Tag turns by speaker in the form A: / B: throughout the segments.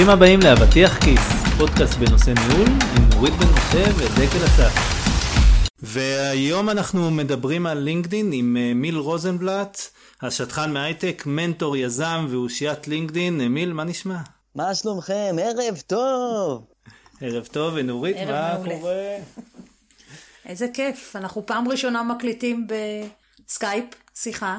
A: ברוכים הבאים לאבטיח כיס, פודקאסט בנושא ניהול עם נורית בן משה ודקל אסף. והיום אנחנו מדברים על לינקדאין עם אמיל רוזנבלט, השדכן מההייטק, מנטור, יזם ואושיית לינקדאין. אמיל, מה נשמע?
B: מה שלומכם? ערב טוב!
A: ערב טוב, ונורית,
C: ערב
A: מה
C: מעולה.
A: קורה?
C: איזה כיף, אנחנו פעם ראשונה מקליטים בסקייפ, שיחה.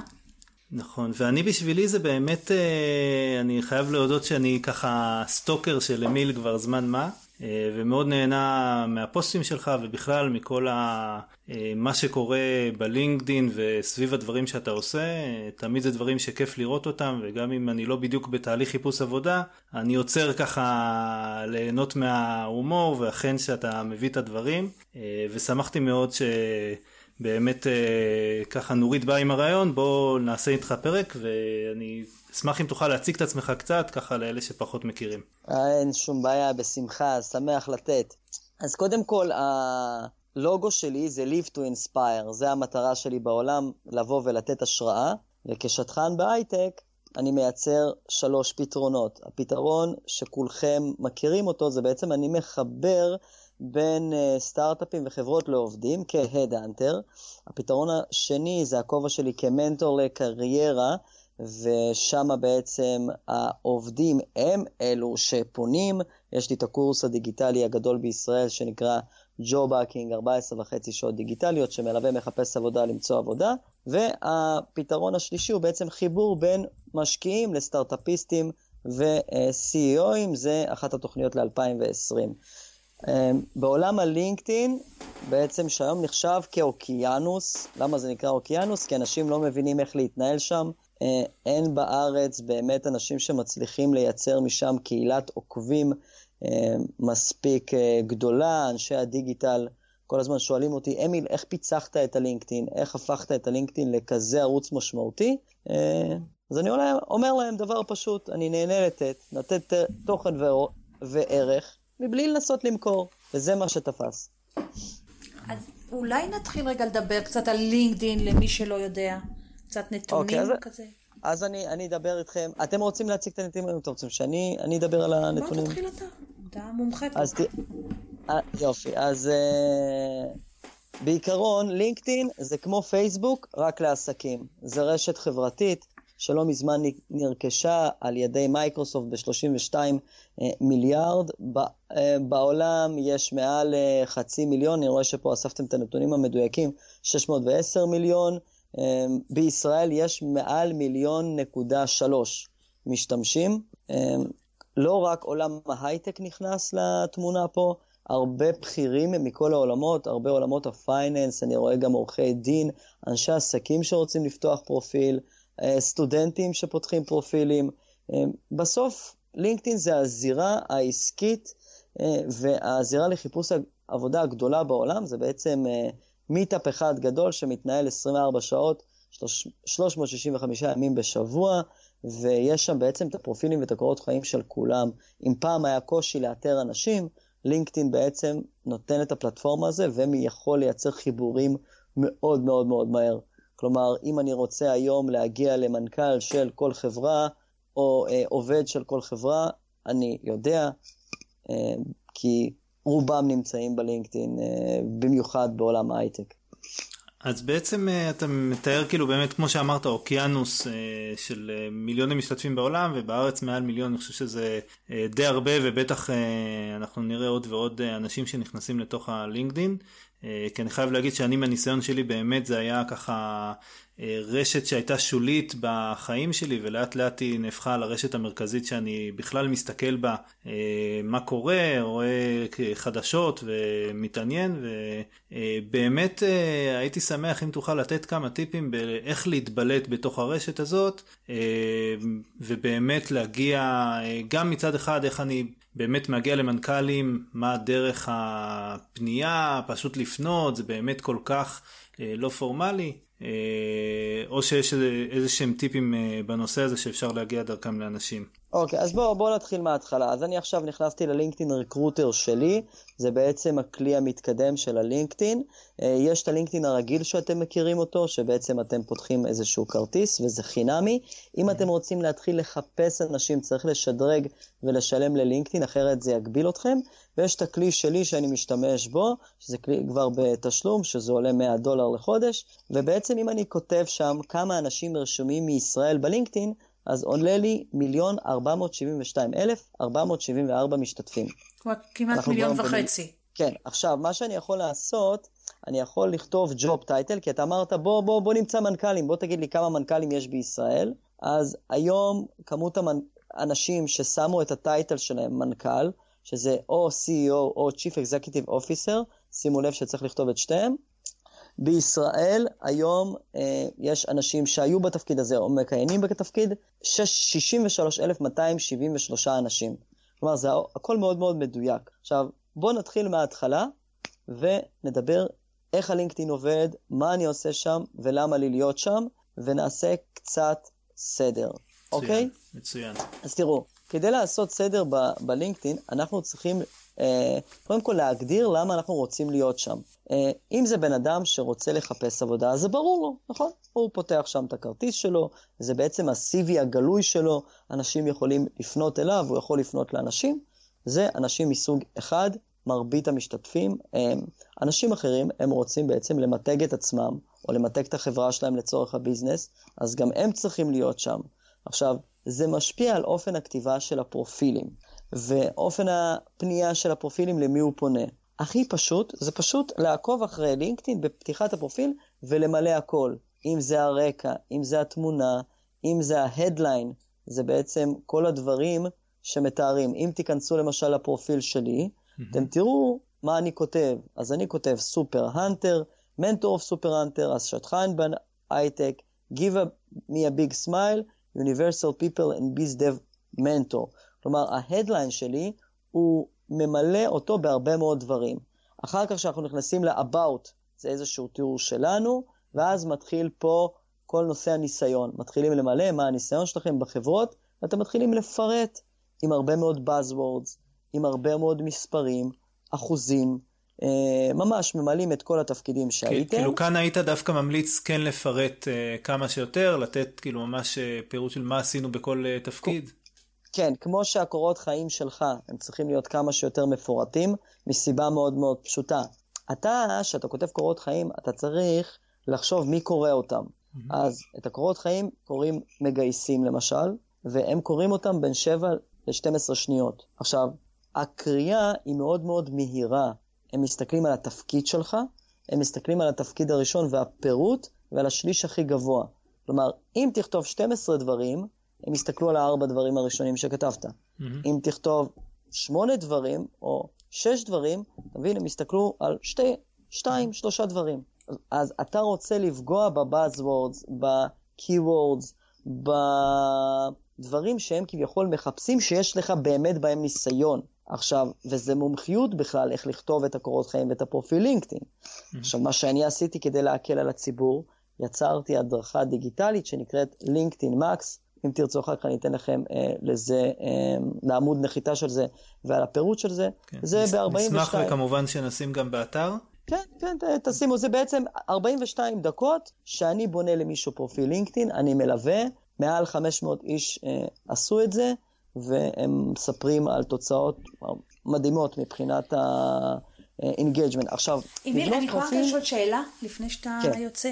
A: נכון, ואני בשבילי זה באמת, אה, אני חייב להודות שאני ככה סטוקר של אמיל כבר זמן מה, אה, ומאוד נהנה מהפוסטים שלך ובכלל מכל ה, אה, מה שקורה בלינקדין וסביב הדברים שאתה עושה, תמיד זה דברים שכיף לראות אותם, וגם אם אני לא בדיוק בתהליך חיפוש עבודה, אני עוצר ככה ליהנות מההומור, ואכן שאתה מביא את הדברים, ושמחתי מאוד ש... באמת אה, ככה נורית באה עם הרעיון, בוא נעשה איתך פרק ואני אשמח אם תוכל להציג את עצמך קצת, ככה לאלה שפחות מכירים.
B: אה, אין שום בעיה, בשמחה, שמח לתת. אז קודם כל, הלוגו שלי זה Live to Inspire, זה המטרה שלי בעולם, לבוא ולתת השראה, וכשטחן בהייטק, אני מייצר שלוש פתרונות. הפתרון שכולכם מכירים אותו, זה בעצם אני מחבר בין uh, סטארט-אפים וחברות לעובדים כהד-אנטר. הפתרון השני זה הכובע שלי כמנטור לקריירה, ושם בעצם העובדים הם אלו שפונים. יש לי את הקורס הדיגיטלי הגדול בישראל שנקרא ג'וב האקינג 14 וחצי שעות דיגיטליות, שמלווה מחפש עבודה למצוא עבודה. והפתרון השלישי הוא בעצם חיבור בין משקיעים לסטארט-אפיסטים ו-CEOים, זה אחת התוכניות ל-2020. בעולם הלינקדאין, בעצם שהיום נחשב כאוקיינוס, למה זה נקרא אוקיינוס? כי אנשים לא מבינים איך להתנהל שם. אין בארץ באמת אנשים שמצליחים לייצר משם קהילת עוקבים מספיק גדולה, אנשי הדיגיטל כל הזמן שואלים אותי, אמיל, איך פיצחת את הלינקדאין? איך הפכת את הלינקדאין לכזה ערוץ משמעותי? אז אני אומר להם דבר פשוט, אני נהנה לתת, לתת תוכן וערך, מבלי לנסות למכור, וזה מה שתפס.
C: אז אולי נתחיל רגע לדבר קצת על לינקדין למי שלא יודע, קצת נתונים
B: אוקיי, אז-
C: כזה.
B: אז אני, אני אדבר איתכם, אתם רוצים להציג את הנתונים, אם אתם רוצים שאני אני אדבר על הנתונים?
C: בוא תתחיל אתה, אתה המומחה פה.
B: אז ת... אה, יופי, אז אה, בעיקרון לינקדאין זה כמו פייסבוק, רק לעסקים. זה רשת חברתית שלא מזמן נרכשה על ידי מייקרוסופט ב-32 אה, מיליארד. אה, בעולם יש מעל אה, חצי מיליון, אני רואה שפה אספתם את הנתונים המדויקים, 610 מיליון. בישראל יש מעל מיליון נקודה שלוש משתמשים. לא רק עולם ההייטק נכנס לתמונה פה, הרבה בכירים מכל העולמות, הרבה עולמות ה finance, אני רואה גם עורכי דין, אנשי עסקים שרוצים לפתוח פרופיל, סטודנטים שפותחים פרופילים. אה, בסוף, לינקדאין זה הזירה העסקית אה, והזירה לחיפוש העבודה הגדולה בעולם, זה בעצם אה, מיטאפ אחד גדול שמתנהל 24 שעות, שלוש- 365 ימים בשבוע. ויש שם בעצם את הפרופילים ואת הקורות חיים של כולם. אם פעם היה קושי לאתר אנשים, לינקדאין בעצם נותן את הפלטפורמה הזו ויכול לייצר חיבורים מאוד מאוד מאוד מהר. כלומר, אם אני רוצה היום להגיע למנכ"ל של כל חברה, או אה, עובד של כל חברה, אני יודע, אה, כי רובם נמצאים בלינקדאין, אה, במיוחד בעולם ההייטק.
A: אז בעצם אה, אתה מתאר כאילו באמת כמו שאמרת אוקיינוס אה, של אה, מיליוני משתתפים בעולם ובארץ מעל מיליון אני חושב שזה די הרבה ובטח אנחנו נראה עוד ועוד אנשים שנכנסים לתוך הלינקדין כי אני חייב להגיד שאני מהניסיון שלי באמת זה היה ככה אה, רשת שהייתה שולית בחיים שלי ולאט לאט היא נהפכה לרשת המרכזית שאני בכלל מסתכל בה אה, מה קורה, רואה חדשות ומתעניין ובאמת אה, הייתי שמח אם תוכל לתת כמה טיפים באיך להתבלט בתוך הרשת הזאת אה, ובאמת להגיע אה, גם מצד אחד איך אני באמת מגיע למנכ"לים, מה דרך הפנייה, פשוט לפנות, זה באמת כל כך אה, לא פורמלי, אה, או שיש איזה- שהם טיפים אה, בנושא הזה שאפשר להגיע דרכם לאנשים.
B: אוקיי, אז בואו בוא נתחיל מההתחלה. אז אני עכשיו נכנסתי ללינקדאין רקרוטר שלי, זה בעצם הכלי המתקדם של הלינקדאין. אה, יש את הלינקדאין הרגיל שאתם מכירים אותו, שבעצם אתם פותחים איזשהו כרטיס וזה חינמי. אם אתם רוצים להתחיל לחפש אנשים, צריך לשדרג ולשלם ללינקדאין, אחרת זה יגביל אתכם. ויש את הכלי שלי שאני משתמש בו, שזה כלי כבר בתשלום, שזה עולה 100 דולר לחודש, ובעצם אם אני כותב שם כמה אנשים רשומים מישראל בלינקדאין, אז עולה לי מיליון ארבע מאות שבעים ושתיים אלף ארבע מאות שבעים וארבע משתתפים.
C: כלומר, כמעט מיליון וחצי. במיל...
B: כן, עכשיו, מה שאני יכול לעשות, אני יכול לכתוב ג'וב טייטל, כי אתה אמרת, בוא, בוא, בוא נמצא מנכ"לים, בוא תגיד לי כמה מנכ"לים יש בישראל. אז היום כמות האנשים ששמו את הטייטל שלהם מנכ"ל, שזה או CEO או Chief Executive Officer, שימו לב שצריך לכתוב את שתיהם, בישראל היום אה, יש אנשים שהיו בתפקיד הזה או מקיימים בתפקיד, 63,273 אנשים. כלומר, זה הכל מאוד מאוד מדויק. עכשיו, בואו נתחיל מההתחלה ונדבר איך הלינקדאין עובד, מה אני עושה שם ולמה לי להיות שם, ונעשה קצת סדר, מצוין, אוקיי?
A: מצוין.
B: אז תראו, כדי לעשות סדר בלינקדאין, אנחנו צריכים קודם כל להגדיר למה אנחנו רוצים להיות שם. אה, אם זה בן אדם שרוצה לחפש עבודה, אז זה ברור לו, נכון? הוא פותח שם את הכרטיס שלו, זה בעצם ה-CV הגלוי שלו, אנשים יכולים לפנות אליו, הוא יכול לפנות לאנשים. זה אנשים מסוג אחד, מרבית המשתתפים. אה, אנשים אחרים, הם רוצים בעצם למתג את עצמם, או למתג את החברה שלהם לצורך ה business, אז גם הם צריכים להיות שם. עכשיו, זה משפיע על אופן הכתיבה של הפרופילים. ואופן הפנייה של הפרופילים למי הוא פונה. הכי פשוט, זה פשוט לעקוב אחרי לינקדאין בפתיחת הפרופיל ולמלא הכל. אם זה הרקע, אם זה התמונה, אם זה ה headline, זה בעצם כל הדברים שמתארים. אם תיכנסו למשל לפרופיל שלי, mm-hmm. אתם תראו מה אני כותב. אז אני כותב super hunter, mentor of super hunter, אז שדכן בהייטק, give me a big smile, universal people and biz dev mentor. כלומר, ה headline שלי הוא ממלא אותו בהרבה מאוד דברים. אחר כך כשאנחנו נכנסים ל-about, זה איזשהו תיאור שלנו, ואז מתחיל פה כל נושא הניסיון. מתחילים למלא מה הניסיון שלכם בחברות, ואתם מתחילים לפרט עם הרבה מאוד buzzwords, עם הרבה מאוד מספרים, אחוזים, אה, ממש ממלאים את כל התפקידים שהייתם.
A: כאילו כאן היית דווקא ממליץ כן לפרט אה, כמה שיותר, לתת כאילו ממש אה, פירוט של מה עשינו בכל תפקיד.
B: כן, כמו שהקורות חיים שלך, הם צריכים להיות כמה שיותר מפורטים, מסיבה מאוד מאוד פשוטה. אתה, כשאתה כותב קורות חיים, אתה צריך לחשוב מי קורא אותם. Mm-hmm. אז את הקורות חיים קוראים מגייסים למשל, והם קוראים אותם בין 7 ל-12 שניות. עכשיו, הקריאה היא מאוד מאוד מהירה. הם מסתכלים על התפקיד שלך, הם מסתכלים על התפקיד הראשון והפירוט, ועל השליש הכי גבוה. כלומר, אם תכתוב 12 דברים, הם יסתכלו על הארבע דברים הראשונים שכתבת. Mm-hmm. אם תכתוב שמונה דברים, או שש דברים, אתה מבין, הם יסתכלו על שתי, שתיים, שלושה דברים. אז אתה רוצה לפגוע ב buzzwords, ב keywords, בדברים שהם כביכול מחפשים שיש לך באמת בהם ניסיון. עכשיו, וזה מומחיות בכלל איך לכתוב את הקורות חיים ואת הפרופיל לינקדאין. Mm-hmm. עכשיו, מה שאני עשיתי כדי להקל על הציבור, יצרתי הדרכה דיגיטלית שנקראת לינקדאין מקס, אם תרצו אחר כך אני אתן לכם אה, לזה, אה, לעמוד נחיתה של זה ועל הפירוט של זה. כן. זה ב-42.
A: נשמח וכמובן שנשים גם באתר.
B: כן, כן, תשימו, זה בעצם 42 דקות שאני בונה למישהו פרופיל לינקדאין, אני מלווה, מעל 500 איש אה, עשו את זה, והם מספרים על תוצאות מדהימות מבחינת ה-engagement. עכשיו,
C: אימיל, אני יכולה לשאול שאלה לפני שאתה כן. יוצא?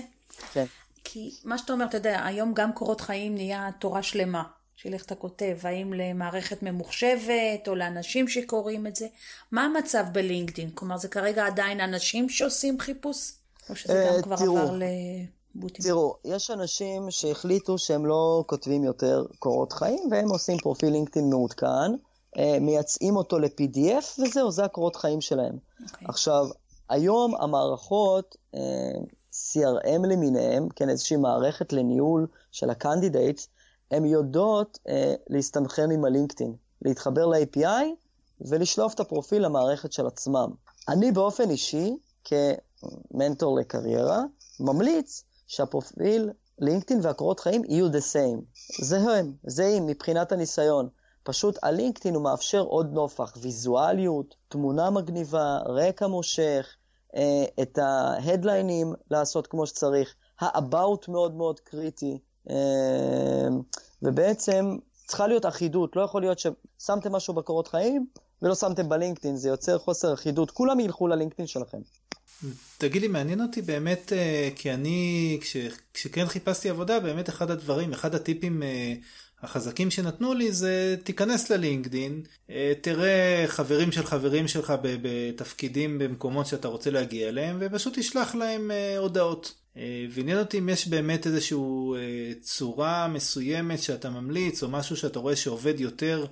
B: כן.
C: כי מה שאתה אומר, אתה יודע, היום גם קורות חיים נהיה תורה שלמה, של איך אתה כותב, האם למערכת ממוחשבת או לאנשים שקוראים את זה. מה המצב בלינקדאין? כלומר, זה כרגע עדיין אנשים שעושים חיפוש? או שזה גם אה, כבר תראו, עבר לבוטים?
B: תראו, יש אנשים שהחליטו שהם לא כותבים יותר קורות חיים, והם עושים פרופיל לינקדאין מעודכן, אה, מייצאים אותו ל-PDF, וזהו, זה הקורות חיים שלהם. Okay. אוקיי. עכשיו, היום המערכות, אה, CRM למיניהם, כן, איזושהי מערכת לניהול של ה candidate, הן יודעות אה, להסתנכרן עם הלינקדאין, להתחבר ל-API ולשלוף את הפרופיל למערכת של עצמם. אני באופן אישי, כמנטור לקריירה, ממליץ שהפרופיל לינקדאין והקורות חיים יהיו the same. זה הם, מבחינת הניסיון. פשוט הלינקדאין הוא מאפשר עוד נופח, ויזואליות, תמונה מגניבה, רקע מושך, את ההדליינים לעשות כמו שצריך, ה-about מאוד מאוד קריטי, אה, ובעצם צריכה להיות אחידות, לא יכול להיות ששמתם משהו בקורות חיים ולא שמתם בלינקדאין, זה יוצר חוסר אחידות, כולם ילכו ללינקדאין שלכם.
A: תגיד לי, מעניין אותי באמת, אה, כי אני, כש, כשכן חיפשתי עבודה, באמת אחד הדברים, אחד הטיפים אה, החזקים שנתנו לי זה תיכנס ללינקדין, אה, תראה חברים של חברים שלך בתפקידים במקומות שאתה רוצה להגיע אליהם, ופשוט תשלח להם הודעות. ועניין אותי אם יש באמת איזושהי צורה מסוימת שאתה ממליץ, או משהו שאתה רואה שעובד יותר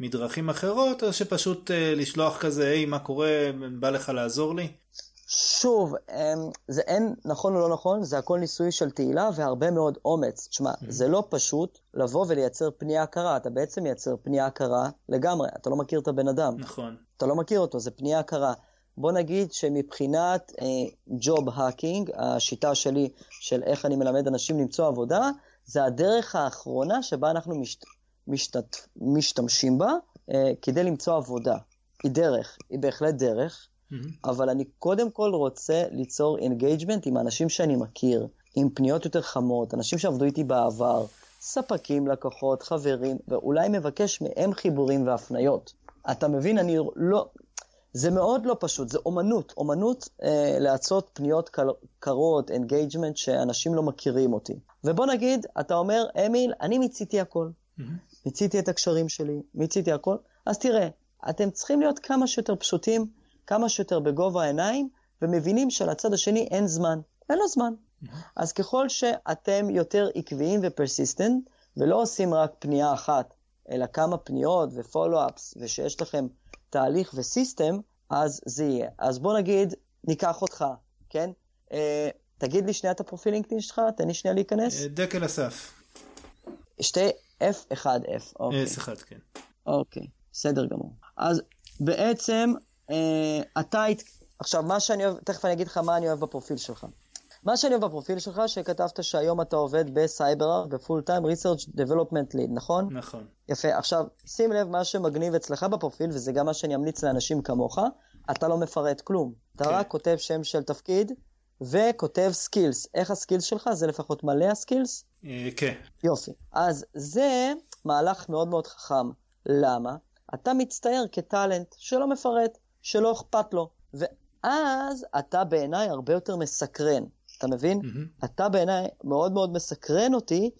A: מדרכים אחרות, או שפשוט לשלוח כזה, היי, מה קורה, בא לך לעזור לי?
B: שוב, זה אין נכון או לא נכון, זה הכל ניסוי של תהילה והרבה מאוד אומץ. תשמע, mm-hmm. זה לא פשוט לבוא ולייצר פנייה קרה, אתה בעצם מייצר פנייה קרה לגמרי, אתה לא מכיר את הבן אדם.
A: נכון.
B: אתה לא מכיר אותו, זה פנייה קרה. בוא נגיד שמבחינת ג'וב uh, האקינג, השיטה שלי של איך אני מלמד אנשים למצוא עבודה, זה הדרך האחרונה שבה אנחנו משת, משת, משתמשים בה uh, כדי למצוא עבודה. היא דרך, היא בהחלט דרך. Mm-hmm. אבל אני קודם כל רוצה ליצור engagement עם האנשים שאני מכיר, עם פניות יותר חמות, אנשים שעבדו איתי בעבר, ספקים, לקוחות, חברים, ואולי מבקש מהם חיבורים והפניות. אתה מבין, אני לא... זה מאוד לא פשוט, זה אומנות. אומנות אה, לעשות פניות קר, קרות, engagement, שאנשים לא מכירים אותי. ובוא נגיד, אתה אומר, אמיל, אני מיציתי הכל. Mm-hmm. מיציתי את הקשרים שלי, מיציתי הכל. אז תראה, אתם צריכים להיות כמה שיותר פשוטים. כמה שיותר בגובה העיניים, ומבינים שלצד השני אין זמן. אין לו זמן. אז ככל שאתם יותר עקביים ו persistent, ולא עושים רק פנייה אחת, אלא כמה פניות ו follow-ups, ושיש לכם תהליך ו system, אז זה יהיה. אז בוא נגיד, ניקח אותך, כן? אה, תגיד לי שנייה את הפרופיל לינקדאין שלך, תן לי שנייה להיכנס.
A: אה, דקל אסף.
B: שתי F1F,
A: אוקיי. S1, כן.
B: אוקיי, בסדר גמור. אז בעצם אתה, עכשיו, מה שאני אוהב, תכף אני אגיד לך מה אני אוהב בפרופיל שלך. מה שאני אוהב בפרופיל שלך, שכתבת שהיום אתה עובד בסייבר, ב full time research development lead, נכון?
A: נכון.
B: יפה. עכשיו, שים לב, מה שמגניב אצלך בפרופיל, וזה גם מה שאני אמליץ לאנשים כמוך, אתה לא מפרט כלום. אתה כן. רק כותב שם של תפקיד, וכותב skills. איך ה skills שלך? זה לפחות מלא ה skills?
A: אה, כן.
B: יופי. אז זה מהלך מאוד מאוד חכם. למה? אתה מצטייר כטאלנט שלא מפרט. שלא אכפת לו. ואז אתה בעיניי הרבה יותר מסקרן, אתה מבין? Mm-hmm. אתה בעיניי מאוד מאוד מסקרן אותי,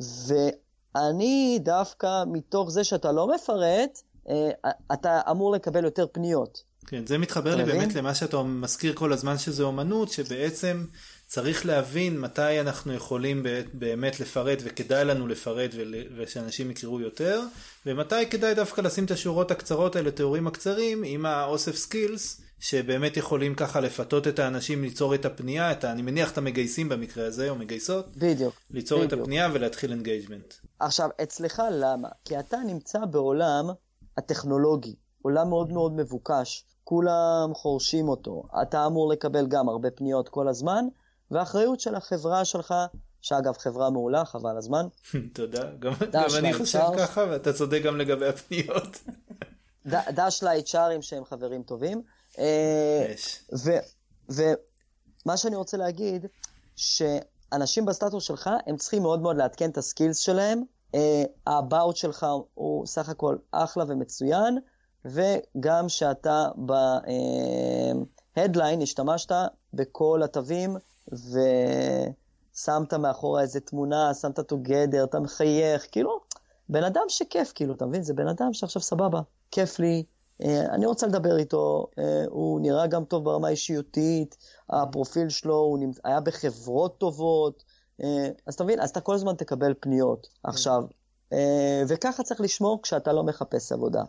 B: ואני דווקא מתוך זה שאתה לא מפרט, אה, אתה אמור לקבל יותר פניות.
A: כן, זה מתחבר לי באמת למה שאתה מזכיר כל הזמן שזה אומנות, שבעצם צריך להבין מתי אנחנו יכולים באמת לפרט וכדאי לנו לפרט ושאנשים יכירו יותר, ומתי כדאי דווקא לשים את השורות הקצרות האלה, תיאורים הקצרים, עם האוסף skills, שבאמת יכולים ככה לפתות את האנשים ליצור את הפנייה, את ה, אני מניח את המגייסים במקרה הזה, או מגייסות.
B: בדיוק.
A: ליצור
B: בדיוק.
A: את הפנייה ולהתחיל engagement.
B: עכשיו, אצלך למה? כי אתה נמצא בעולם הטכנולוגי, עולם מאוד מאוד מבוקש, כולם חורשים אותו, אתה אמור לקבל גם הרבה פניות כל הזמן, והאחריות של החברה שלך, שאגב חברה מעולה, חבל הזמן.
A: תודה, גם, גם אני חושב ככה, ואתה צודק גם לגבי הפניות.
B: דש ל-HRים שהם חברים טובים. אה, ומה שאני רוצה להגיד, שאנשים בסטטוס שלך, הם צריכים מאוד מאוד לעדכן את ה skills שלהם. ה about שלך הוא סך הכל אחלה ומצוין, וגם שאתה ב headline השתמשת בכל התווים ושמת מאחורה איזה תמונה, שמת together, אתה מחייך, כאילו, בן אדם שכיף, כאילו, אתה מבין? זה בן אדם שעכשיו סבבה, כיף לי, אה, אני רוצה לדבר איתו, אה, הוא נראה גם טוב ברמה אישיותית, הפרופיל שלו, הוא נמצ... היה בחברות טובות, אה, אז אתה מבין? אז אתה כל הזמן תקבל פניות. עכשיו, וככה צריך לשמור כשאתה לא מחפש עבודה.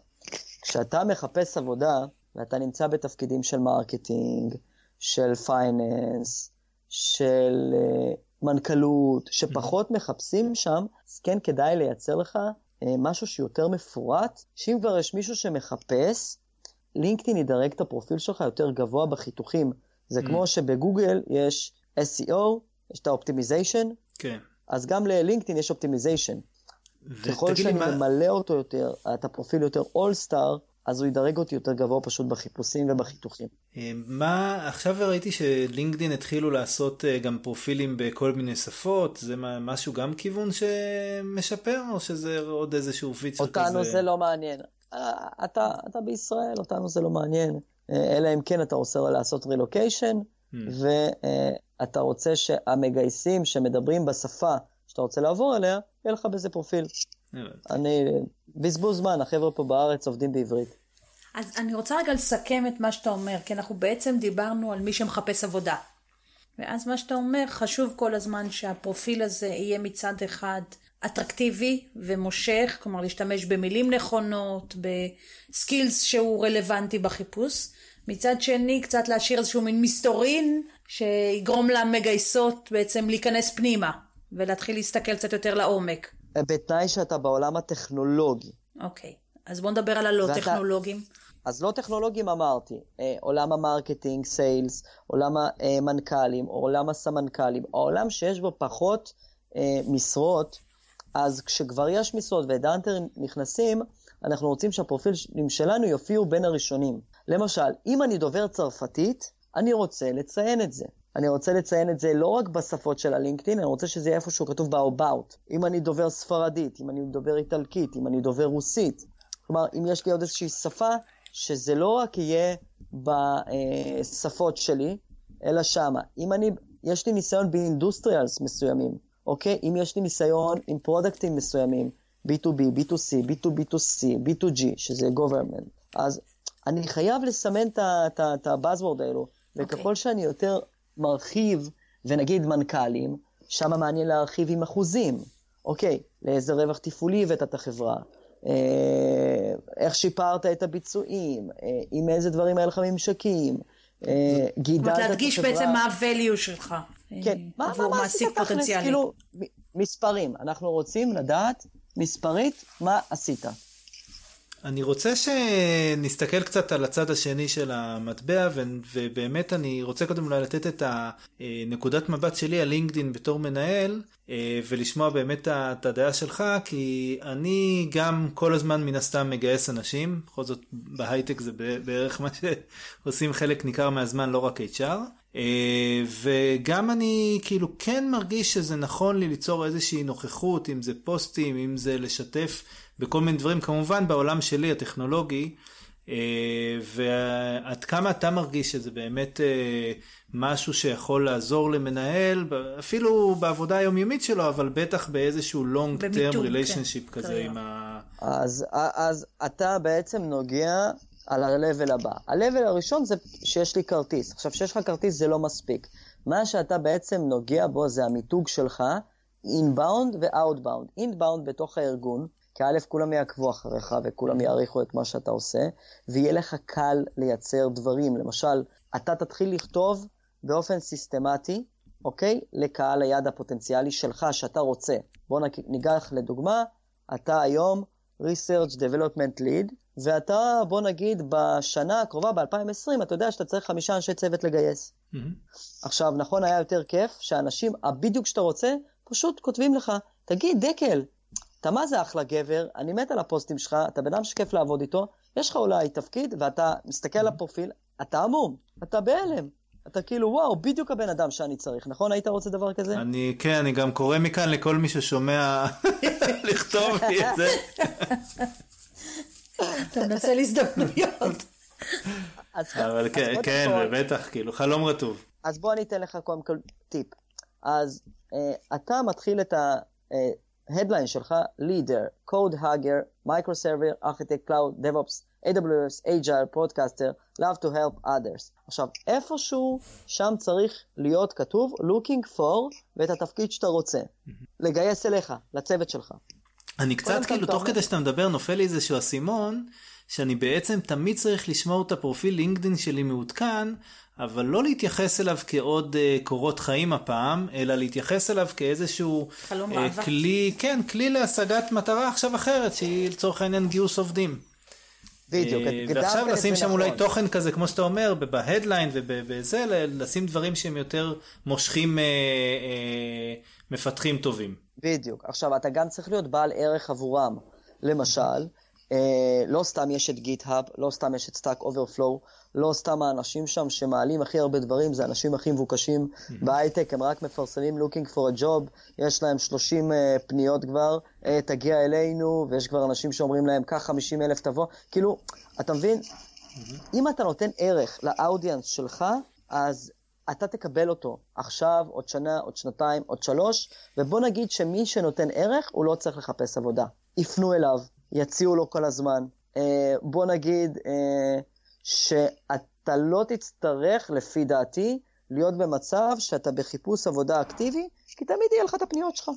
B: כשאתה מחפש עבודה, ואתה נמצא בתפקידים של marketing, של finance, של uh, מנכ"לות, שפחות מחפשים שם, אז כן כדאי לייצר לך uh, משהו שיותר מפורט, שאם כבר יש מישהו שמחפש, לינקדאין ידרג את הפרופיל שלך יותר גבוה בחיתוכים. זה mm. כמו שבגוגל יש SEO, יש את ה optimization,
A: כן.
B: אז גם ללינקדאין יש optimization. ככל שאני מה... ממלא אותו יותר, את הפרופיל יותר all-star, אז הוא ידרג אותי יותר גבוה פשוט בחיפושים ובחיתוכים.
A: אה, מה, עכשיו ראיתי שלינקדין התחילו לעשות אה, גם פרופילים בכל מיני שפות, זה משהו גם כיוון שמשפר, או שזה עוד איזשהו פיצ'ר
B: כזה? אותנו זה לא מעניין. אה, אתה, אתה בישראל, אותנו זה לא מעניין. אלא אם כן אתה רוצה לעשות רילוקיישן, hmm. ואתה רוצה שהמגייסים שמדברים בשפה שאתה רוצה לעבור אליה, יהיה לך בזה פרופיל. אני, בזבוז זמן, החבר'ה פה בארץ עובדים בעברית.
C: אז אני רוצה רגע לסכם את מה שאתה אומר, כי אנחנו בעצם דיברנו על מי שמחפש עבודה. ואז מה שאתה אומר, חשוב כל הזמן שהפרופיל הזה יהיה מצד אחד אטרקטיבי ומושך, כלומר להשתמש במילים נכונות, ב skills שהוא רלוונטי בחיפוש. מצד שני, קצת להשאיר איזשהו מין מסתורין שיגרום למגייסות בעצם להיכנס פנימה ולהתחיל להסתכל קצת יותר לעומק.
B: בתנאי שאתה בעולם הטכנולוגי.
C: אוקיי, אז בוא נדבר על הלא ואתה... טכנולוגים.
B: אז לא טכנולוגים אמרתי, אה, עולם ה marketing, sales, עולם המנכ"לים, עולם הסמנכ"לים, העולם שיש בו פחות אה, משרות, אז כשכבר יש משרות ודאנטר נכנסים, אנחנו רוצים שהפרופילים שלנו יופיעו בין הראשונים. למשל, אם אני דובר צרפתית, אני רוצה לציין את זה. אני רוצה לציין את זה לא רק בשפות של הלינקדאין, אני רוצה שזה יהיה איפשהו כתוב ב-about. אם אני דובר ספרדית, אם אני דובר איטלקית, אם אני דובר רוסית. כלומר, אם יש לי עוד איזושהי שפה, שזה לא רק יהיה בשפות שלי, אלא שמה. אם אני, יש לי ניסיון באינדוסטריאלס מסוימים, אוקיי? אם יש לי ניסיון עם פרודקטים מסוימים, B2B, B2C, B2B2C, B2G, שזה government, אז אני חייב לסמן את ה-buzzword האלו, okay. וככל אוקיי. שאני יותר מרחיב, ונגיד מנכ"לים, שם מעניין להרחיב עם אחוזים. אוקיי, לאיזה רווח תפעולי הבאת את החברה, אה, איך שיפרת את הביצועים, אה, עם איזה דברים היה לך ממשקים,
C: אה, גידלת את החברה. זאת אומרת, להדגיש בעצם מה ה-value שלך.
B: כן, מה, עשית תכלס, כאילו, מספרים. אנחנו רוצים לדעת מספרית מה עשית.
A: אני רוצה שנסתכל קצת על הצד השני של המטבע, ובאמת אני רוצה קודם אולי לתת את הנקודת מבט שלי על לינקדין בתור מנהל, אה, ולשמוע באמת את הדעה שלך, כי אני גם כל הזמן מן הסתם מגייס אנשים, בכל זאת בהייטק זה בערך מה שעושים חלק ניכר מהזמן, לא רק HR. אה, וגם אני כאילו כן מרגיש שזה נכון לי ליצור איזושהי נוכחות, אם זה פוסטים, אם זה לשתף בכל מיני דברים, כמובן בעולם שלי הטכנולוגי, אה, ועד כמה אתה מרגיש שזה באמת אה, משהו שיכול לעזור למנהל, אפילו בעבודה היומיומית שלו, אבל בטח באיזשהו long term כן. relationship כן, כזה עם ה...
B: אז, אז אתה בעצם נוגע על ה-level הבא. ה-level הראשון זה שיש לי כרטיס. עכשיו, שיש לך כרטיס זה לא מספיק. מה שאתה בעצם נוגע בו זה המיתוג שלך, inbound ו-outbound. inbound בתוך הארגון, כי א', כולם יעקבו אחריך וכולם יעריכו את מה שאתה עושה, ויהיה לך קל לייצר דברים. למשל, אתה תתחיל לכתוב באופן סיסטמטי, אוקיי? לקהל היעד הפוטנציאלי שלך, שאתה רוצה. בוא ניגח לדוגמה, אתה היום Research Development Lead, ואתה, בוא נגיד, בשנה הקרובה, ב-2020, אתה יודע שאתה צריך חמישה אנשי צוות לגייס. Mm-hmm. עכשיו, נכון, היה יותר כיף שהאנשים, הבדיוק שאתה רוצה, פשוט כותבים לך, תגיד, דקל, אתה מה זה אחלה גבר, אני מת על הפוסטים שלך, אתה בן אדם שכיף לעבוד איתו, יש לך אולי תפקיד, ואתה מסתכל על הפרופיל, אתה עמום, אתה בהלם. אתה כאילו, וואו, בדיוק הבן אדם שאני צריך, נכון? היית רוצה דבר כזה?
A: אני, כן, אני גם קורא מכאן לכל מי ששומע לכתוב לי את זה.
C: אתה מנסה להזדמנויות.
A: אבל כן, כן, בטח, כאילו, חלום רטוב.
B: אז בוא אני אתן לך קודם כל טיפ. אז uh, אתה מתחיל את ההדליין שלך, leader, code hugger, microserver, architect, cloud, DevOps, AWS, agile, podcaster, love to help others. עכשיו, איפשהו שם צריך להיות כתוב looking for ואת התפקיד שאתה רוצה. לגייס אליך, לצוות שלך.
A: אני קצת כאילו, תוך כדי שאתה מדבר, נופל לי איזשהו אסימון, שאני בעצם תמיד צריך לשמור את הפרופיל לינקדאין שלי מעודכן, אבל לא להתייחס אליו כעוד uh, קורות חיים הפעם, אלא להתייחס אליו כאיזשהו uh, כלי, כן, כלי להשגת מטרה עכשיו אחרת, שהיא לצורך העניין גיוס עובדים.
B: בדיוק,
A: uh, ועכשיו לשים שם נכון. אולי תוכן כזה, כמו שאתה אומר, ב headline ובזה, לשים דברים שהם יותר מושכים uh, uh, מפתחים טובים.
B: בדיוק. עכשיו, אתה גם צריך להיות בעל ערך עבורם. למשל, לא סתם יש את GitHub, לא סתם יש את Stack Overflow, לא סתם האנשים שם שמעלים הכי הרבה דברים, זה האנשים הכי מבוקשים בהייטק, הם רק מפרסמים looking for a job, יש להם 30 uh, אה, פניות כבר, uh, תגיע אלינו, ויש כבר אנשים שאומרים להם, קח 50 אלף תבוא, כאילו, אתה מבין? אם אתה נותן ערך לאודיאנס שלך, אז אתה תקבל אותו עכשיו, עוד שנה, עוד שנתיים, עוד שלוש, ובוא נגיד שמי שנותן ערך, הוא לא צריך לחפש עבודה. יפנו אליו, יציעו לו כל הזמן. אה, בוא נגיד אה, שאתה לא תצטרך, לפי דעתי, להיות במצב שאתה בחיפוש עבודה אקטיבי, כי תמיד יהיה לך את הפניות שלך.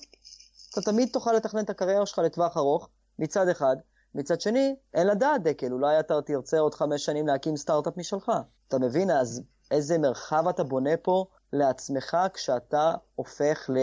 B: אתה תמיד תוכל לתכנן את הקריירה שלך לטווח ארוך, מצד אחד. מצד שני, אין לדעת דקל, אולי אתה תרצה עוד חמש שנים להקים סטארט-אפ משלך. אתה מבין? אז איזה מרחב אתה בונה פה לעצמך כשאתה הופך ל...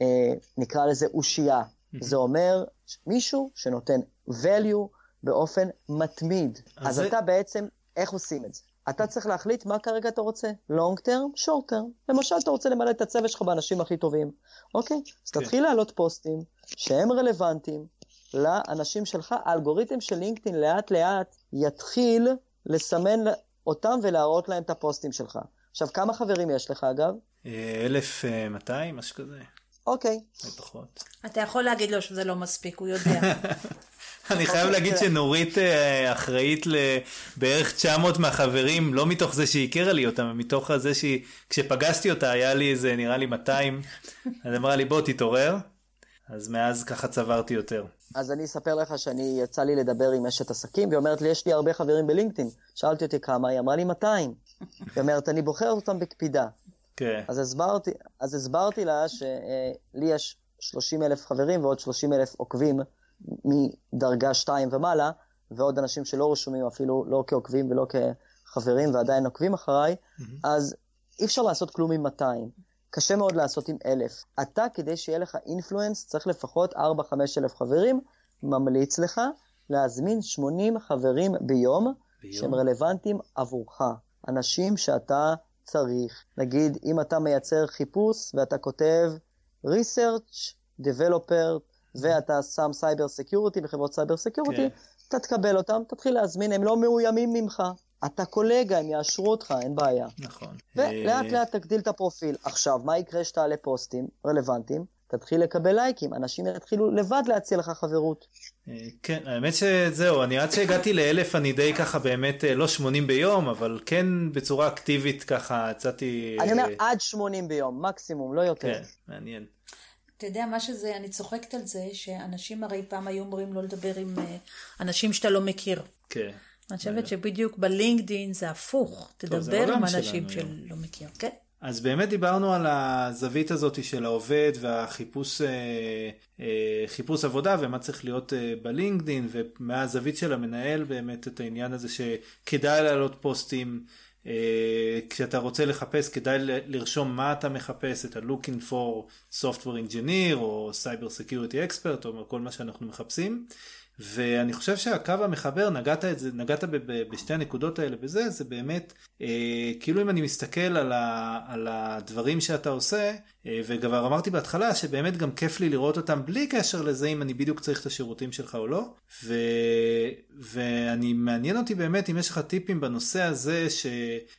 B: אה, נקרא לזה אושייה. זה אומר מישהו שנותן value באופן מתמיד. אז, אז זה... אתה בעצם, איך עושים את זה? אתה צריך להחליט מה כרגע אתה רוצה, long term, short term. למשל, אתה רוצה למלא את הצוות שלך באנשים הכי טובים. אוקיי? אז כן. תתחיל להעלות פוסטים שהם רלוונטיים לאנשים שלך. האלגוריתם של לינקדאין לאט לאט יתחיל לסמן אותם ולהראות להם את הפוסטים שלך. עכשיו, כמה חברים יש לך אגב?
A: 1,200, אה, משהו כזה.
B: אוקיי.
A: פחות.
C: אתה יכול להגיד לו שזה לא מספיק, הוא יודע.
A: אני חייב להגיד שנורית אה, אחראית לבערך 900 מהחברים, לא מתוך זה שהיא הכירה לי אותם, מתוך זה שהיא, כשפגשתי אותה היה לי איזה נראה לי 200, אז אמרה לי בוא תתעורר, אז מאז ככה צברתי יותר.
B: אז אני אספר לך שאני, יצא לי לדבר עם אשת עסקים, והיא אומרת לי, יש לי הרבה חברים בלינקדאין. שאלתי אותי כמה, היא אמרה לי 200. היא אומרת, אני בוחרת אותם בקפידה.
A: כן.
B: אז הסברתי, אז הסברתי לה שלי יש 30 אלף חברים ועוד 30 אלף עוקבים מדרגה 2 ומעלה, ועוד אנשים שלא רשומים אפילו לא כעוקבים ולא כחברים ועדיין עוקבים אחריי, mm-hmm. אז אי אפשר לעשות כלום עם 200. קשה מאוד לעשות עם 1,000. אתה, כדי שיהיה לך influence, צריך לפחות 4-5 אלף חברים, ממליץ לך להזמין 80 חברים ביום, ביום, שהם רלוונטיים עבורך. אנשים שאתה צריך. נגיד, אם אתה מייצר חיפוש ואתה כותב research, developer, ואתה שם cyber security בחברות cyber security, כן. אתה תקבל אותם, תתחיל להזמין, הם לא מאוימים ממך. אתה קולגה, הם יאשרו אותך, אין בעיה.
A: נכון.
B: ולאט לאט תגדיל את הפרופיל. עכשיו, מה יקרה שתעלה פוסטים רלוונטיים? תתחיל לקבל לייקים, אנשים יתחילו לבד להציע לך חברות.
A: אה, כן, האמת שזהו, אני עד שהגעתי לאלף אני די ככה באמת, אה, לא 80 ביום, אבל כן בצורה אקטיבית ככה יצאתי...
B: אני אומר עד 80 ביום, מקסימום, לא יותר.
A: כן, מעניין.
C: אתה יודע מה שזה, אני צוחקת על זה, שאנשים הרי פעם היו אומרים לא לדבר עם אנשים שאתה לא מכיר.
A: כן.
C: אני חושבת שבדיוק בלינקדין זה הפוך, תדבר עם אנשים שלא מכיר, כן.
A: אז באמת דיברנו על הזווית הזאת של העובד והחיפוש אה, אה, עבודה ומה צריך להיות אה, בלינקדין ומהזווית של המנהל באמת את העניין הזה שכדאי להעלות פוסטים כשאתה רוצה לחפש כדאי לרשום מה אתה מחפש את ה-looking for software engineer או cyber security expert או כל מה שאנחנו מחפשים. ואני חושב שהקו המחבר, נגעת, את זה, נגעת ב, ב, בשתי הנקודות האלה בזה, זה באמת, אה, כאילו אם אני מסתכל על, ה, על הדברים שאתה עושה, אה, וכבר אמרתי בהתחלה שבאמת גם כיף לי לראות אותם בלי קשר לזה אם אני בדיוק צריך את השירותים שלך או לא, ו, ואני מעניין אותי באמת אם יש לך טיפים בנושא הזה ש,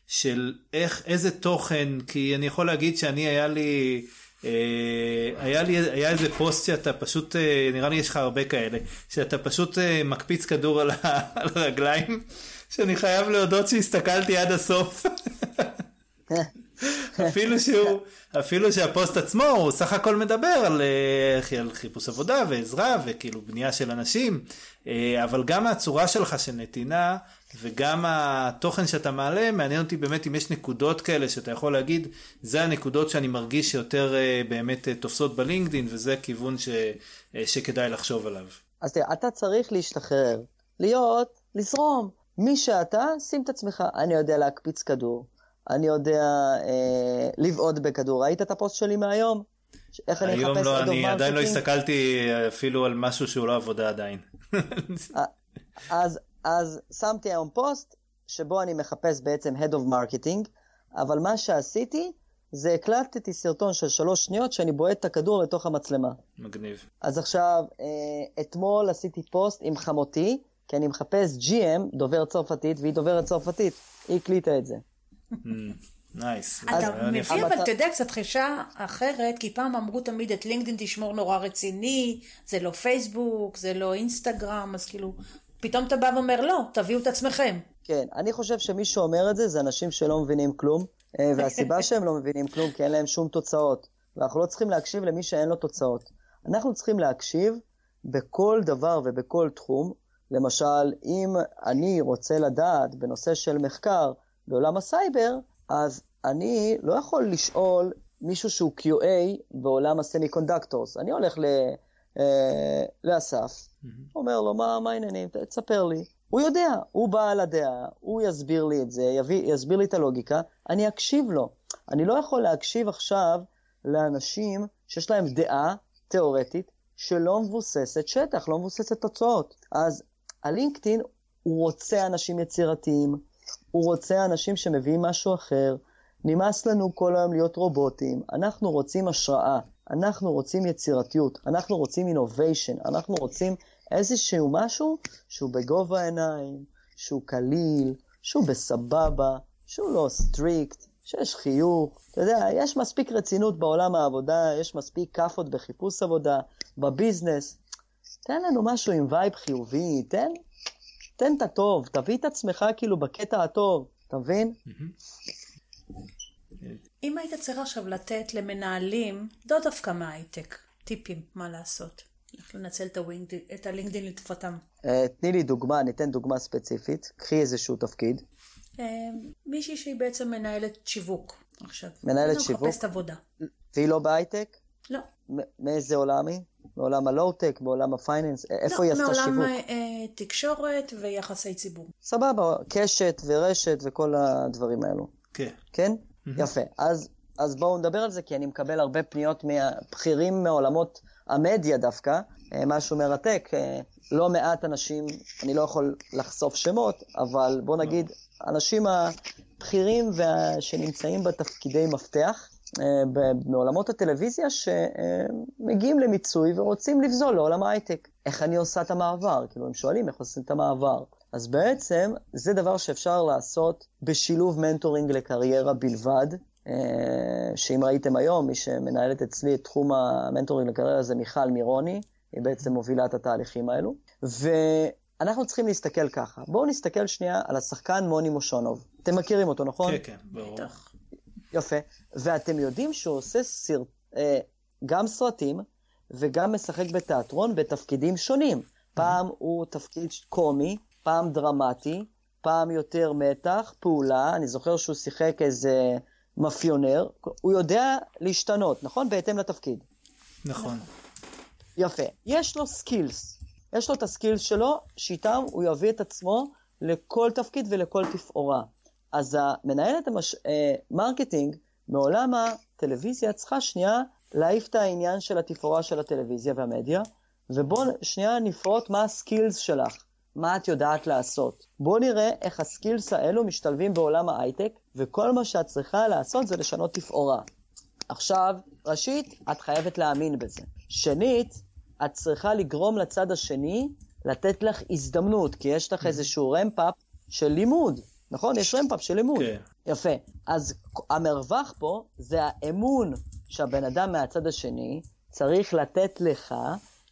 A: של איך, איזה תוכן, כי אני יכול להגיד שאני היה לי... אה, היה לי היה איזה פוסט שאתה פשוט אה, נראה לי יש לך הרבה כאלה שאתה פשוט אה, מקפיץ כדור על הרגליים שאני חייב להודות שהסתכלתי עד הסוף. אפילו שהוא אפילו שהפוסט עצמו הוא סך הכל מדבר על, על חיפוש עבודה ועזרה וכאילו בנייה של אנשים אבל גם הצורה שלך של נתינה וגם התוכן שאתה מעלה, מעניין אותי באמת אם יש נקודות כאלה שאתה יכול להגיד, זה הנקודות שאני מרגיש שיותר אה, באמת אה, תופסות בלינקדין, וזה כיוון ש, אה, שכדאי לחשוב עליו.
B: אז תראה, אתה צריך להשתחרר, להיות, לזרום. מי שאתה, שים את עצמך. אני יודע להקפיץ כדור, אני יודע אה, לבעוט בכדור. ראית את הפוסט שלי מהיום?
A: איך אני אחפש לא, אני עדיין לא הסתכלתי אפילו על משהו שהוא לא עבודה עדיין.
B: אז אז שמתי היום פוסט שבו אני מחפש בעצם Head of Marketing, אבל מה שעשיתי זה הקלטתי סרטון של שלוש שניות שאני בועט את הכדור לתוך המצלמה.
A: מגניב.
B: אז עכשיו, אה, אתמול עשיתי פוסט עם חמותי, כי אני מחפש GM, דובר צרפתית, והיא דוברת צרפתית. היא הקליטה את זה.
A: nice.
C: אתה
A: רעיון יפה.
C: מביא,
B: אבל אתה-
C: אתה יודע, קצת גישה אחרת, כי פעם אמרו תמיד את לינקדאין תשמור נורא רציני, זה לא פייסבוק, זה לא אינסטגרם, אז כאילו, פתאום אתה בא ואומר, לא, תביאו את עצמכם.
B: כן, אני חושב שמי שאומר את זה, זה אנשים שלא מבינים כלום, אה, והסיבה שהם לא מבינים כלום, כי אין להם שום תוצאות. ואנחנו לא צריכים להקשיב למי שאין לו תוצאות. אנחנו צריכים להקשיב בכל דבר ובכל תחום. למשל, אם אני רוצה לדעת בנושא של מחקר בעולם הסייבר, אז אני לא יכול לשאול מישהו שהוא QA בעולם ה semiconductors. אני הולך ל... אה, לאסף, אומר לו, מה, העניינים? תספר לי. הוא יודע, הוא בעל הדעה, הוא יסביר לי את זה, יביא, יסביר לי את הלוגיקה, אני אקשיב לו. אני לא יכול להקשיב עכשיו לאנשים שיש להם דעה תיאורטית שלא מבוססת שטח, לא מבוססת תוצאות. אז הלינקדאין, הוא רוצה אנשים יצירתיים, הוא רוצה אנשים שמביאים משהו אחר. נמאס לנו כל היום להיות רובוטים, אנחנו רוצים השראה, אנחנו רוצים יצירתיות, אנחנו רוצים innovation, אנחנו רוצים איזשהו משהו שהוא בגובה העיניים, שהוא קליל, שהוא בסבבה, שהוא לא strict, שיש חיוך. אתה יודע, יש מספיק רצינות בעולם העבודה, יש מספיק כאפות בחיפוש עבודה, ב business. תן לנו משהו עם vibe חיובי, תן, תן את הטוב, תביא את עצמך כאילו בקטע הטוב, אתה מבין?
C: אם היית צריך עכשיו לתת למנהלים, לא דווקא מההייטק, טיפים, מה לעשות. איך לנצל את, ה LinkedIn לטובתם.
B: אה, תני לי דוגמה, ניתן דוגמה ספציפית. קחי איזשהו תפקיד.
C: אה, מישהי שהיא בעצם מנהלת שיווק עכשיו.
B: מנהלת
C: לא
B: שיווק?
C: מחפשת עבודה.
B: והיא לא בהייטק?
C: לא.
B: מאיזה עולם היא? מעולם הלואו-טק, בעולם ה finance? א- איפה היא
C: לא,
B: עשתה
C: מעולם
B: שיווק?
C: אה, תקשורת ויחסי ציבור.
B: סבבה, קשת ורשת וכל הדברים האלו.
A: כן.
B: כן? יפה. אז, אז בואו נדבר על זה, כי אני מקבל הרבה פניות מבכירים מעולמות המדיה דווקא, אה, משהו מרתק. אה, לא מעט אנשים, אני לא יכול לחשוף שמות, אבל בואו נגיד, האנשים הבכירים וה... שנמצאים בתפקידי מפתח מעולמות הטלוויזיה, שמגיעים למיצוי ורוצים לבזול לעולם ההייטק. איך אני עושה את המעבר? כאילו, הם שואלים איך עושים את המעבר. אז בעצם, זה דבר שאפשר לעשות בשילוב mentoring לקריירה בלבד. אה, שאם ראיתם היום, מי שמנהלת אצלי את תחום ה mentoring לקריירה זה מיכל מירוני, היא בעצם מובילה את התהליכים האלו. ואנחנו צריכים להסתכל ככה. בואו נסתכל שנייה על השחקן מוני מושונוב. אתם מכירים אותו, נכון?
A: כן, כן, ברור.
B: יפה. ואתם יודעים שהוא עושה סר... אה, גם סרטים וגם משחק בתיאטרון בתפקידים שונים. פעם הוא תפקיד קומי, פעם דרמטי, פעם יותר מתח, פעולה. אני זוכר שהוא שיחק איזה מאפיונר. הוא יודע להשתנות, נכון? בהתאם לתפקיד.
A: נכון.
B: יפה. יש לו skills. יש לו את ה skills שלו, שאיתם הוא יביא את עצמו לכל תפקיד ולכל תפאורה. אז המנהלת המש... אה, marketing מעולם הטלוויזיה צריכה שנייה להעיף את העניין של התפאורה של הטלוויזיה והמדיה, ובואו שנייה נפרוט מה ה skills שלך, מה את יודעת לעשות. בואו נראה איך ה skills האלו משתלבים בעולם ההייטק, וכל מה שאת צריכה לעשות זה לשנות תפאורה. עכשיו, ראשית, את חייבת להאמין בזה. שנית, את צריכה לגרום לצד השני לתת לך הזדמנות, כי יש לך איזשהו ramp-up של לימוד, נכון? יש ramp-up של לימוד.
A: כן.
B: יפה. אז המרווח פה זה האמון שהבן אדם מהצד השני צריך לתת לך,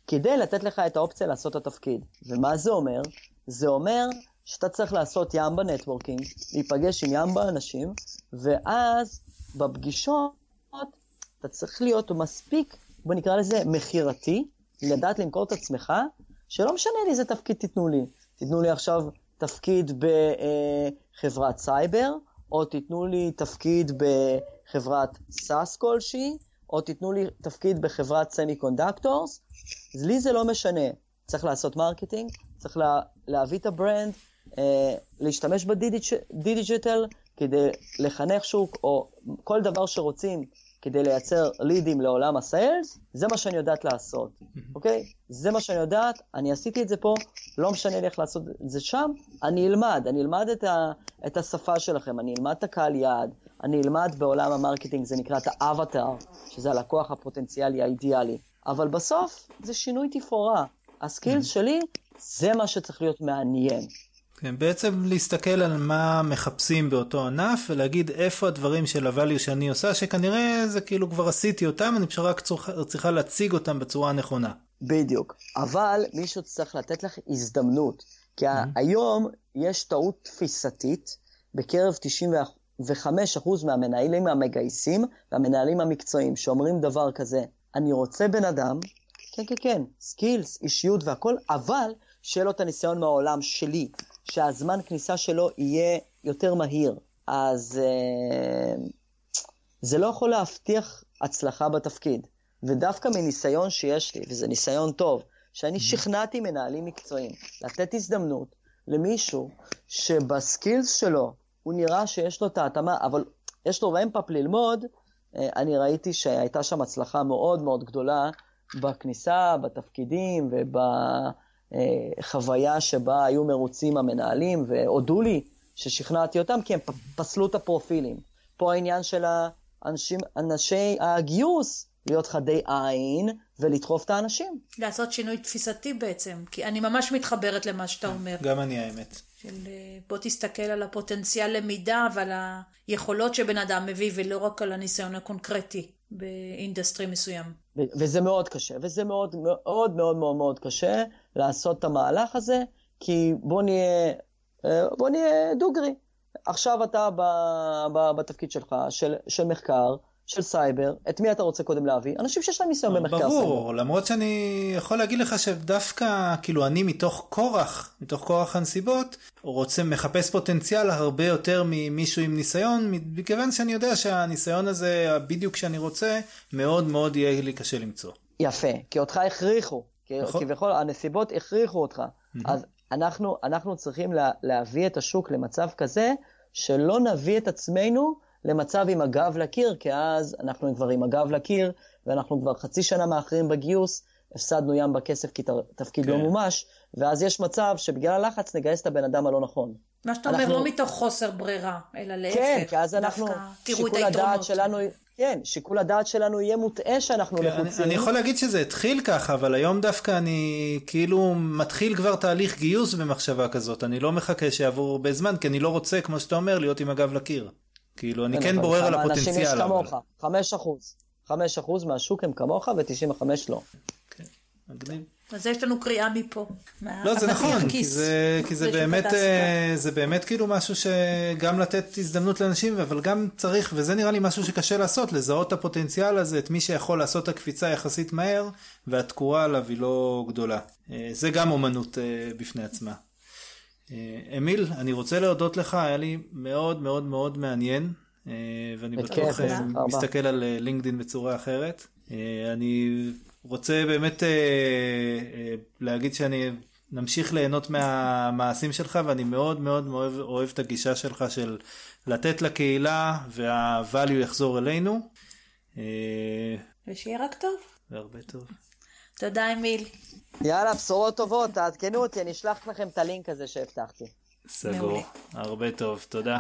B: כדי לתת לך את האופציה לעשות את התפקיד. ומה זה אומר? זה אומר שאתה צריך לעשות ימבה נטוורקינג, להיפגש עם ימבה אנשים, ואז בפגישות אתה צריך להיות מספיק, בוא נקרא לזה, מכירתי, לדעת למכור את עצמך, שלא משנה לי איזה תפקיד תיתנו לי. תיתנו לי עכשיו תפקיד בחברת סייבר, או תיתנו לי תפקיד בחברת SaaS כלשהי, או תיתנו לי תפקיד בחברת semiconductors, אז לי זה לא משנה. צריך לעשות marketing, צריך לה, להביא את ה brand, אה, להשתמש ב digital כדי לחנך שוק, או כל דבר שרוצים כדי לייצר לידים לעולם ה sales, זה מה שאני יודעת לעשות, אוקיי? זה מה שאני יודעת, אני עשיתי את זה פה, לא משנה לי איך לעשות את זה שם, אני אלמד, אני אלמד את, ה, את השפה שלכם, אני אלמד את הקהל יעד, אני אלמד בעולם ה marketing, זה נקרא את האבטר, שזה הלקוח הפוטנציאלי האידיאלי. אבל בסוף זה שינוי תפאורה. ה skills שלי, זה מה שצריך להיות מעניין.
A: כן, בעצם להסתכל על מה מחפשים באותו ענף ולהגיד איפה הדברים של ה value שאני עושה שהכנראה זה כאילו כבר עשיתי אותם אני פשוט רק צריכה להציג אותם בצורה הנכונה.
B: בדיוק אבל מישהו צריך לתת לך הזדמנות כי mm-hmm. היום יש טעות תפיסתית בקרב 95% מהמנהלים המגייסים והמנהלים המקצועיים שאומרים דבר כזה אני רוצה בן אדם כן כן כן סקילס אישיות והכל אבל שיהיה לו את הניסיון מהעולם שלי שהזמן כניסה שלו יהיה יותר מהיר. אז uh, זה לא יכול להבטיח הצלחה בתפקיד. ודווקא מניסיון שיש לי, וזה ניסיון טוב, שאני mm-hmm. שכנעתי מנהלים מקצועיים לתת הזדמנות למישהו שבסקילס שלו הוא נראה שיש לו את ההתאמה, אבל יש לו רמפאפ ללמוד, אה, אני ראיתי שהייתה שם הצלחה מאוד מאוד גדולה בכניסה, בתפקידים וב... אה, חוויה שבה היו מרוצים המנהלים והודו לי ששכנעתי אותם כי הם פסלו את הפרופילים. פה העניין של האנשים, אנשי הגיוס להיות חדי עין ולדחוף את האנשים.
C: לעשות שינוי תפיסתי בעצם, כי אני ממש מתחברת למה שאתה אומר.
A: גם אני האמת.
C: של אה, בוא תסתכל על הפוטנציאל למידה ועל היכולות שבן אדם מביא ולא רק על הניסיון הקונקרטי ב industry מסוים.
B: וזה מאוד קשה, וזה מאוד מאוד מאוד מאוד מאוד קשה לעשות את המהלך הזה, כי בוא נהיה, אה, בוא נהיה דוגרי. עכשיו אתה ב, ב, בתפקיד שלך של, של מחקר, של סייבר, את מי אתה רוצה קודם להביא? אנשים שיש להם ניסיון במחקר
A: ברור, סייבר. ברור, למרות שאני יכול להגיד לך שדווקא, כאילו אני מתוך כורח, מתוך כורח הנסיבות, רוצה, מחפש פוטנציאל הרבה יותר ממישהו עם ניסיון, מכיוון שאני יודע שהניסיון הזה, בדיוק שאני רוצה, מאוד מאוד יהיה לי קשה למצוא.
B: יפה, כי אותך הכריחו, נכון. כביכול הנסיבות הכריחו אותך. Mm-hmm. אז אנחנו, אנחנו צריכים לה, להביא את השוק למצב כזה, שלא נביא את עצמנו למצב עם הגב לקיר, כי אז אנחנו כבר עם הגב לקיר, ואנחנו כבר חצי שנה מאחרים בגיוס, הפסדנו ים בכסף כי תפקיד לא כן. לא מומש, ואז יש מצב שבגלל הלחץ נגייס את הבן אדם הלא נכון.
C: מה שאתה אנחנו... אומר, לא מתוך חוסר ברירה, אלא להפך.
B: כן, כי אז אנחנו, שיקול הדעת שלנו, כן, שיקול הדעת שלנו יהיה מוטעה שאנחנו כן, לחוצים.
A: אני, אני יכול להגיד שזה התחיל ככה, אבל היום דווקא אני כאילו מתחיל כבר תהליך גיוס במחשבה כזאת, אני לא מחכה שיעבור הרבה זמן, כי אני לא רוצה, כמו שאתה אומר, להיות עם הגב לקיר. כאילו, אני כן, כן בורר על הפוטנציאל. אנשים יש
B: כמוך, 5 אחוז. 5 אחוז מהשוק הם כמוך ו-95 לא.
A: כן, מגניב.
C: אז יש לנו קריאה מפה.
A: לא, זה נכון, כי זה, כי זה באמת, אה, זה באמת כאילו משהו שגם לתת הזדמנות לאנשים, אבל גם צריך, וזה נראה לי משהו שקשה לעשות, לזהות את הפוטנציאל הזה, את מי שיכול לעשות את הקפיצה יחסית מהר, והתקורה עליו היא לא גדולה. אה, זה גם אומנות אה, בפני עצמה. אמיל, אני רוצה להודות לך, היה לי מאוד מאוד מאוד מעניין, ואני בטוח מסתכל על לינקדאין בצורה אחרת. אני רוצה באמת להגיד שאני נמשיך ליהנות מהמעשים שלך, ואני מאוד מאוד מאוד אוהב את הגישה שלך של לתת לקהילה וה-value יחזור אלינו.
C: ושיהיה רק טוב.
A: והרבה טוב.
C: תודה אמיל.
B: יאללה, בשורות טובות, תעדכנו אותי, אני אשלח לכם את הלינק הזה שהבטחתי.
A: סגור, הרבה טוב, תודה.